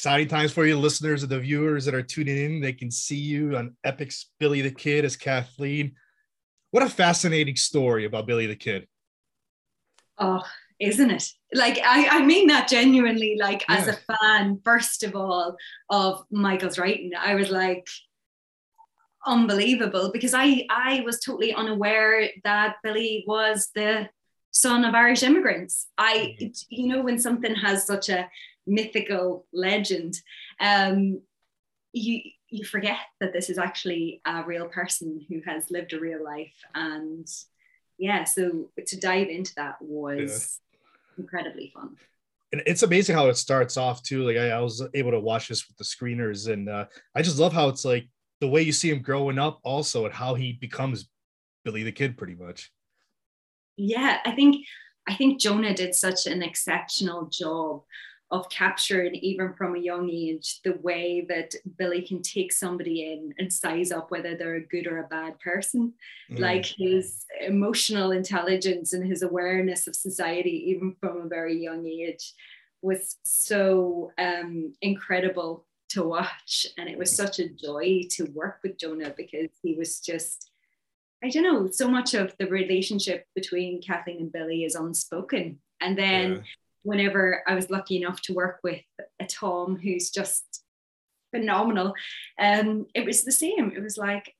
exciting times for you, listeners and the viewers that are tuning in. They can see you on EPIX Billy the Kid as Kathleen. What a fascinating story about Billy the Kid. Oh, isn't it? Like I, I mean that genuinely, like as a fan, first of all, of Michael's writing. I was like unbelievable because I I was totally unaware that Billy was the son of Irish immigrants. I mm-hmm. you know when something has such a mythical legend, um you you forget that this is actually a real person who has lived a real life and yeah so to dive into that was incredibly fun And it's amazing how it starts off too. Like I, I was able to watch this with the screeners, and uh, I just love how it's like the way you see him growing up, also, and how he becomes Billy the Kid, pretty much. yeah i think i think jonah did such an exceptional job of capturing even from a young age the way that billy can take somebody in and size up whether they're a good or a bad person Mm. like his emotional intelligence and his awareness of society even from a very young age was so um, incredible to watch and it was such a joy to work with jonah because he was just i don't know so much of the relationship between kathleen and billy is unspoken and then Yeah. Whenever i was lucky enough to work with a tom who's just phenomenal um, it was the same it was like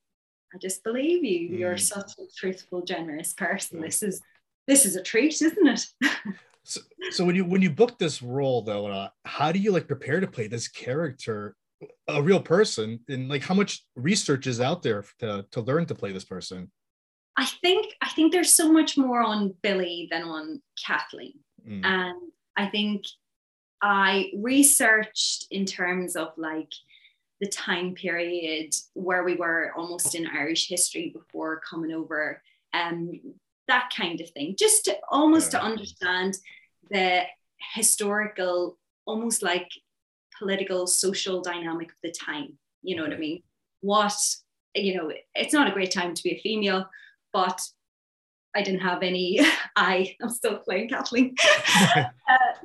I just believe you. You're Mm. such a truthful, generous person. Yeah. This is this is a treat, isn't it? So, so when you when you book this role though, uh, how do you like prepare to play this character, a real person, and like how much research is out there to to learn to play this person? I think I think there's so much more on Billy than on Kathleen. Mm, And I think I researched in terms of like the time period where we were almost in Irish history before coming over, um, that kind of thing, just to almost Yeah. to understand the historical, almost like political, social dynamic of the time. You know what I mean? What, you know, it's not a great time to be a female, but I didn't have any, I, I'm still playing Kathleen. uh,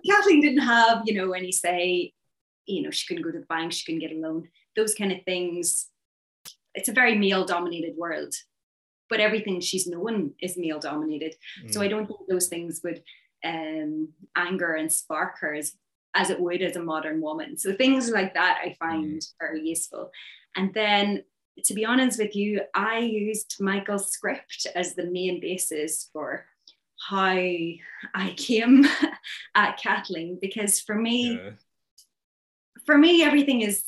Kathleen didn't have, you know, any say, you know, she couldn't go to the bank, she couldn't get a loan, those kind of things. It's a very male dominated world, but everything she's known is male dominated. So I mm, don't think those things would um, anger and spark her as, as it would as a modern woman. So things like that I find very useful. And then to be honest with you, I used Michael's script as the main basis for how I came at Kathleen because for me, yeah. for me, everything is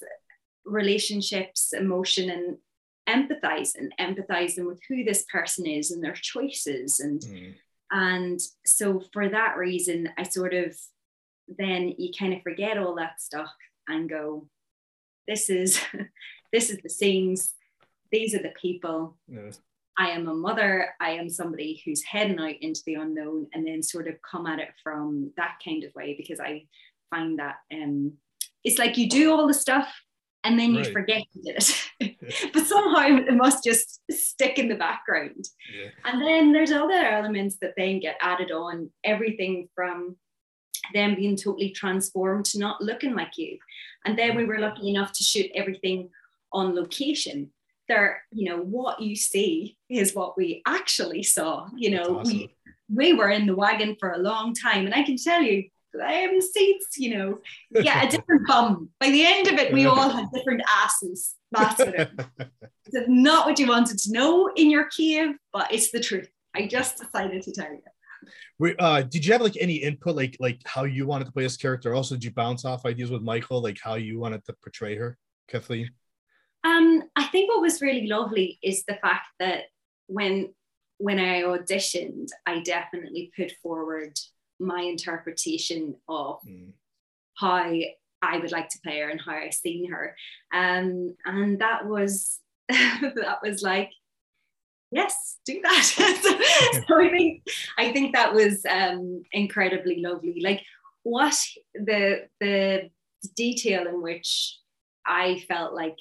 relationships, emotion, and empathizing, empathizing with who this person is and their choices. And Mm, and so for that reason, I sort of then you kind of forget all that stuff and go, this is this is the scenes, these are the people. yeah. I am a mother, I am somebody who's heading out into the unknown and then sort of come at it from that kind of way because I find that um it's like you do all the stuff and then you Right. forget you did it. but somehow it must just stick in the background. yeah. And then there's other elements that then get added on, everything from them being totally transformed to not looking like you. And then we were lucky enough to shoot everything on location. There, you know, what you see is what we actually saw. You know, awesome. we we were in the wagon for a long time, and I can tell you, um, seats, you know, yeah, a different bum. By the end of it, we all had different asses. That's what it it's not what you wanted to know in your cave, but it's the truth. I just decided to tell you. Uh, did you have like any input, like like how you wanted to play this character? Also, did you bounce off ideas with Michael, like how you wanted to portray her, Kathleen? Um, I think what was really lovely is the fact that when when I auditioned, I definitely put forward my interpretation of Mm, how I would like to play her and how I seen her. Um, and that was that was like, yes, do that. so, so, I think I think that was um, incredibly lovely. Like what the the detail in which I felt like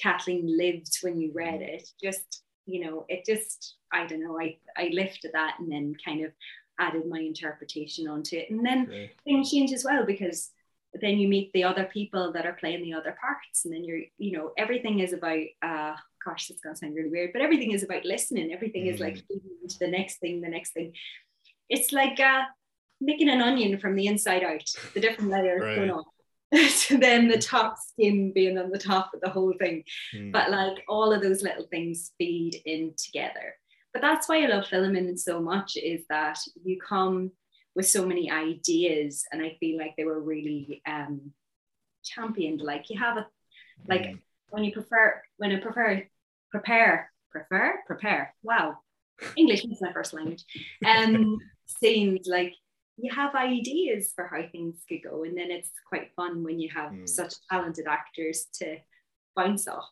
Kathleen lived when you read it, just you know, it just I don't know, I I lifted that and then kind of added my interpretation onto it. And then right. things change as well because then you meet the other people that are playing the other parts and then you're you know everything is about uh gosh it's gonna sound really weird but everything is about listening everything mm. is like mm. to the next thing the next thing it's like uh making an onion from the inside out the different layers right. going on to then the top skin being on the top of the whole thing. Mm. but like all of those little things feed in together. But that's why i love filming so much is that you come with so many ideas and i feel like they were really um championed. Like you have a like mm. when you prefer when i prefer prepare prefer prepare. Wow. English is my first language. Um scenes like you have ideas for how things could go and then it's quite fun when you have mm. such talented actors to bounce off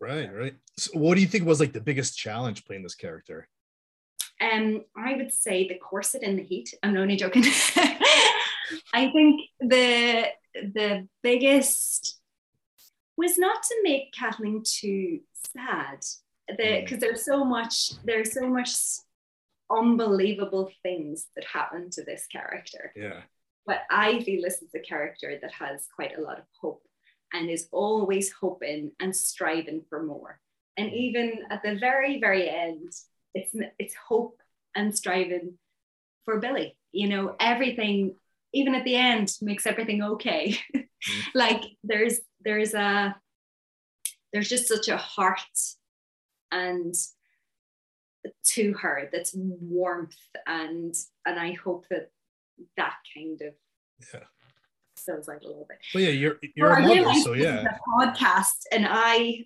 right right so what do you think was like the biggest challenge playing this character um, I would say the corset in the heat. I'm only joking. I think the the biggest was not to make Kathleen too sad. Because mm. there's so much, there's so much unbelievable things that happen to this character. Yeah. But I feel this is a character that has quite a lot of hope and is always hoping and striving for more. And mm. even at the very, very end, it's it's hope and striving for Billy. You know, everything, even at the end, makes everything okay. mm. like there's there's a there's just such a heart and to her that's warmth and and I hope that that kind of yeah feels like a little bit. Well, yeah, you're you're well, a mother, so yeah. A podcast, and I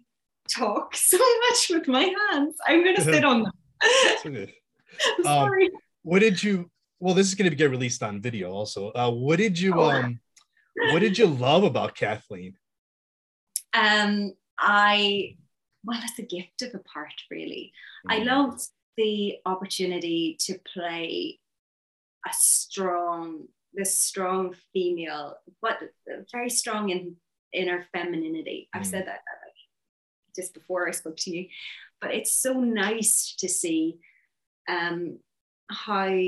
talk so much with my hands. I'm gonna sit on them. okay. Um, sorry. What did you? Well, this is going to get released on video also. Uh, what did you oh. um? What did you love about Kathleen? Um, I well, it's a gift of a part, really. Mm. I loved the opportunity to play a strong, this strong female, but very strong in in her femininity. I've mm. said that just before I spoke to you, but it's so nice to see um, how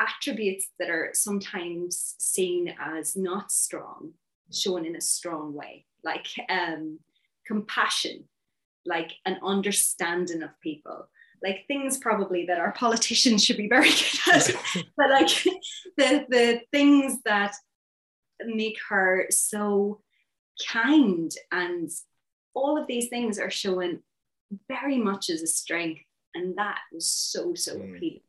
attributes that are sometimes seen as not strong shown in a strong way, like um, compassion, like an understanding of people, like things probably that our politicians should be very good at, but like the the things that make her so kind and all of these things are shown very much as a strength and that was so, so mm. appealing.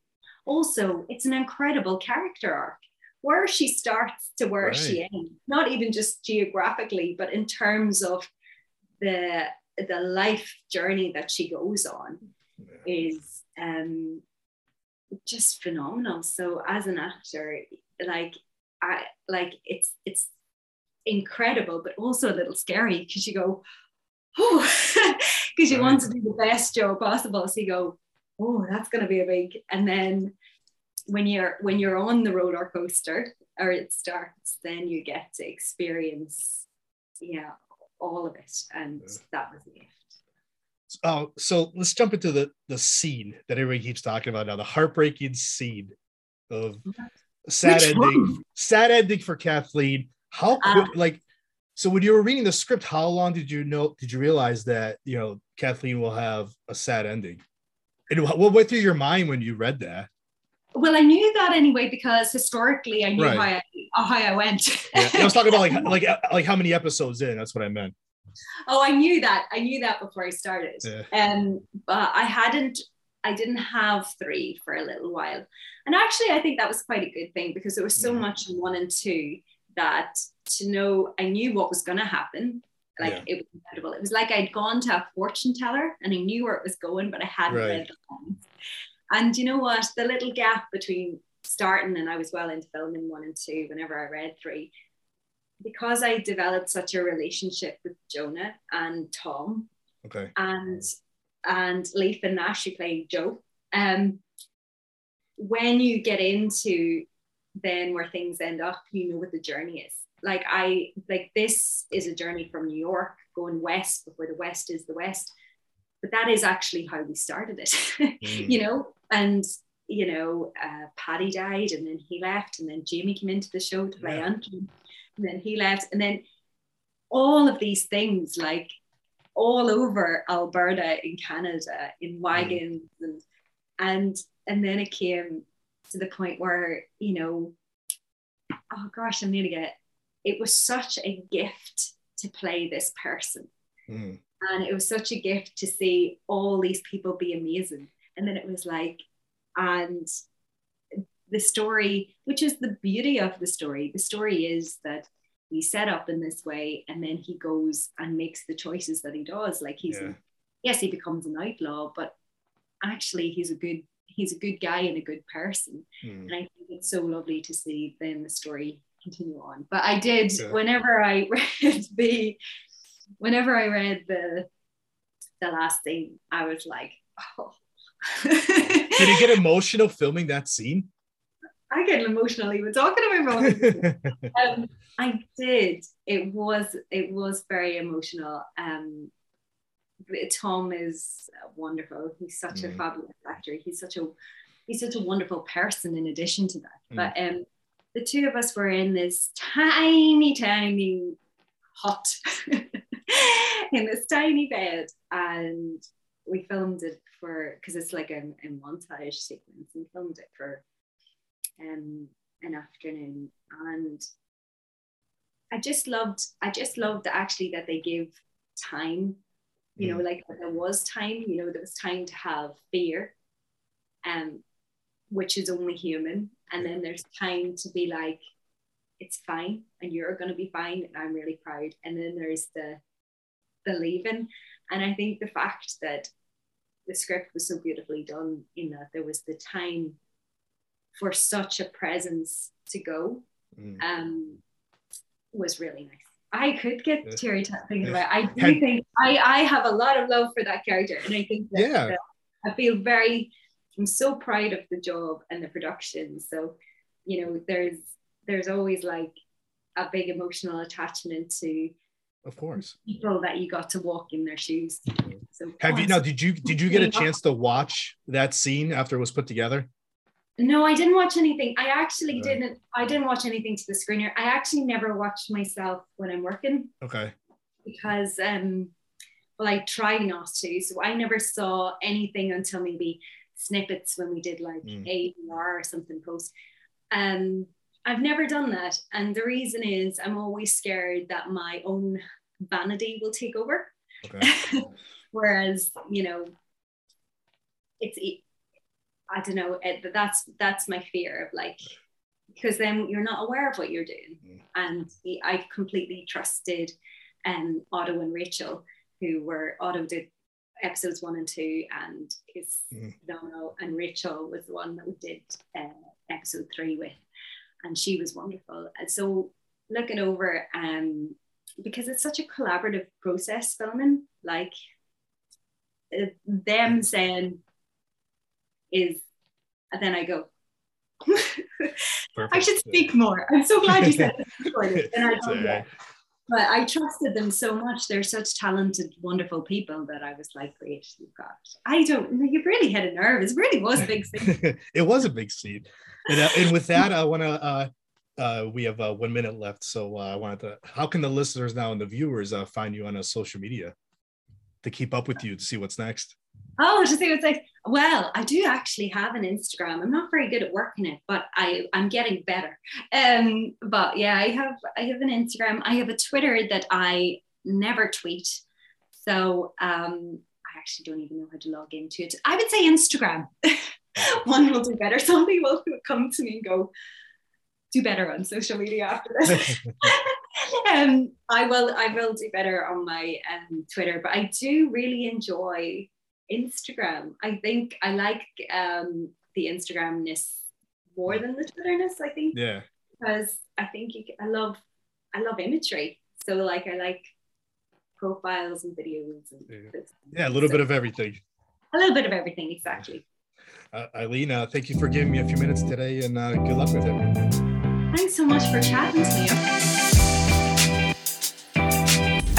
Also, it's an incredible character arc where she starts to where right. she ends, not even just geographically, but in terms of the the life journey that she goes on yeah. is um just phenomenal. So as an actor, like I like it's it's incredible, but also a little scary because you go, oh, because you right. want to do the best job possible. So you go, oh, that's going to be a big. And then when you're when you're on the roller coaster or it starts, then you get to experience, yeah, all of it, and yeah. that was the gift. Oh, so let's jump into the the scene that everybody keeps talking about now, the heartbreaking scene of sad Which ending, one? sad ending for Kathleen. How uh, like so when you were reading the script, how long did you know? Did you realize that you know Kathleen will have a sad ending? And what went through your mind when you read that? Well, I knew that anyway because historically I knew right. how, I, how I went. yeah. I was talking about like like like how many episodes in. That's what I meant. Oh, I knew that. I knew that before I started. Yeah. Um, but I hadn't. I didn't have three for a little while, and actually, I think that was quite a good thing because there was so much in one and two that to know I knew what was going to happen. Like yeah. it was incredible. It was like I'd gone to a fortune teller and I knew where it was going, but I hadn't right. read the lines. And you know what? The little gap between starting and I was well into filming one and two whenever I read three, because I developed such a relationship with Jonah and Tom Okay. and and Leaf and Nash who played Joe. Um, when you get into then where things end up, you know what the journey is. Like I like this is a journey from New York going west before the west is the west. But that is actually how we started it, Mm. you know. And you know, uh, Paddy died, and then he left, and then Jamie came into the show to play Yeah. And then he left, and then all of these things like all over Alberta in Canada in wagons and and and then it came to the point where you know oh gosh I'm nearly get it was such a gift to play this person Mm. and it was such a gift to see all these people be amazing and then it was like and the story which is the beauty of the story the story is that he's set up in this way and then he goes and makes the choices that he does like he's Yeah. yes he becomes an outlaw but actually he's a good he's a good guy and a good person Mm. and I think it's so lovely to see then the story continue on. But I did Yeah. whenever I read the whenever I read the the last thing, I was like, oh. Did you get emotional filming that scene? I get emotional even talking about it. um, I did. It was it was very emotional. Um, Tom is wonderful. He's such a Mm. fabulous actor. He's such a he's such a wonderful person. In addition to that, Mm. but um, the two of us were in this tiny, tiny hut in this tiny bed, and we filmed it for because it's like a, a montage sequence. and filmed it for um, an afternoon, and I just loved. I just loved actually that they give time. You know, like there was time. You know, there was time to have fear, um, which is only human, and then there's time to be like, it's fine, and you're gonna be fine, and I'm really proud. And then there's the the leaving, and I think the fact that the script was so beautifully done in that there was the time for such a presence to go Mm. um, was really nice. I could get teary thinking about. It. I do think I I have a lot of love for that character, and I think that, Yeah. that I feel very. I'm so proud of the job and the production. So, you know, there's there's always like a big emotional attachment to Of course. people that you got to walk in their shoes. So Have you now? Did you did you get a chance to watch that scene after it was put together? No, I didn't watch anything. I actually Right. didn't. I didn't watch anything to the screener. I actually never watched myself when I'm working Okay. because, um, well, I try not to. So I never saw anything until maybe snippets when we did like Mm. ADR or something post. Um, I've never done that, and the reason is I'm always scared that my own vanity will take over. Okay. Whereas, you know, it's I don't know. That's that's my fear of like because then you're not aware of what you're doing. Mm. And I completely trusted um, Otto and Rachel, who were Otto did episodes one and two, and is Mhm. phenomenal. And Rachel was the one that we did uh, episode three with, and she was wonderful. And so looking over, um, because it's such a collaborative process filming, like uh, them saying is, and then I go. I should speak more. I'm so glad you said that. And I It's don't all know. right. But I trusted them so much. They're such talented, wonderful people that I was like, great, you've got. I don't. know. You really had a nerve. It really was a big thing. it was a big scene. And, uh, and with that, I want to. Uh, uh, we have uh, one minute left, so uh, I wanted to. How can the listeners now and the viewers uh, find you on a social media to keep up with you to see what's next? Oh, to see what's like. Well, I do actually have an Instagram. I'm not very good at working it, but I I'm getting better. Um, but yeah, I have I have an Instagram. I have a Twitter that I never tweet. So um, I actually don't even know how to log into it. I would say Instagram. One will do better. Some people will come to me and go, do better on social media after this. um, I will I will do better on my um, Twitter, but I do really enjoy Instagram. I think I like um, the Instagramness more than the Twitterness. I think yeah, because I think you, I love I love imagery. So like I like profiles and videos and Yeah. Yeah, a little bit of everything. a little bit of everything exactly. Uh, Eileen, uh, thank you for giving me a few minutes today, and uh, good luck with it. Thanks so much for chatting to me.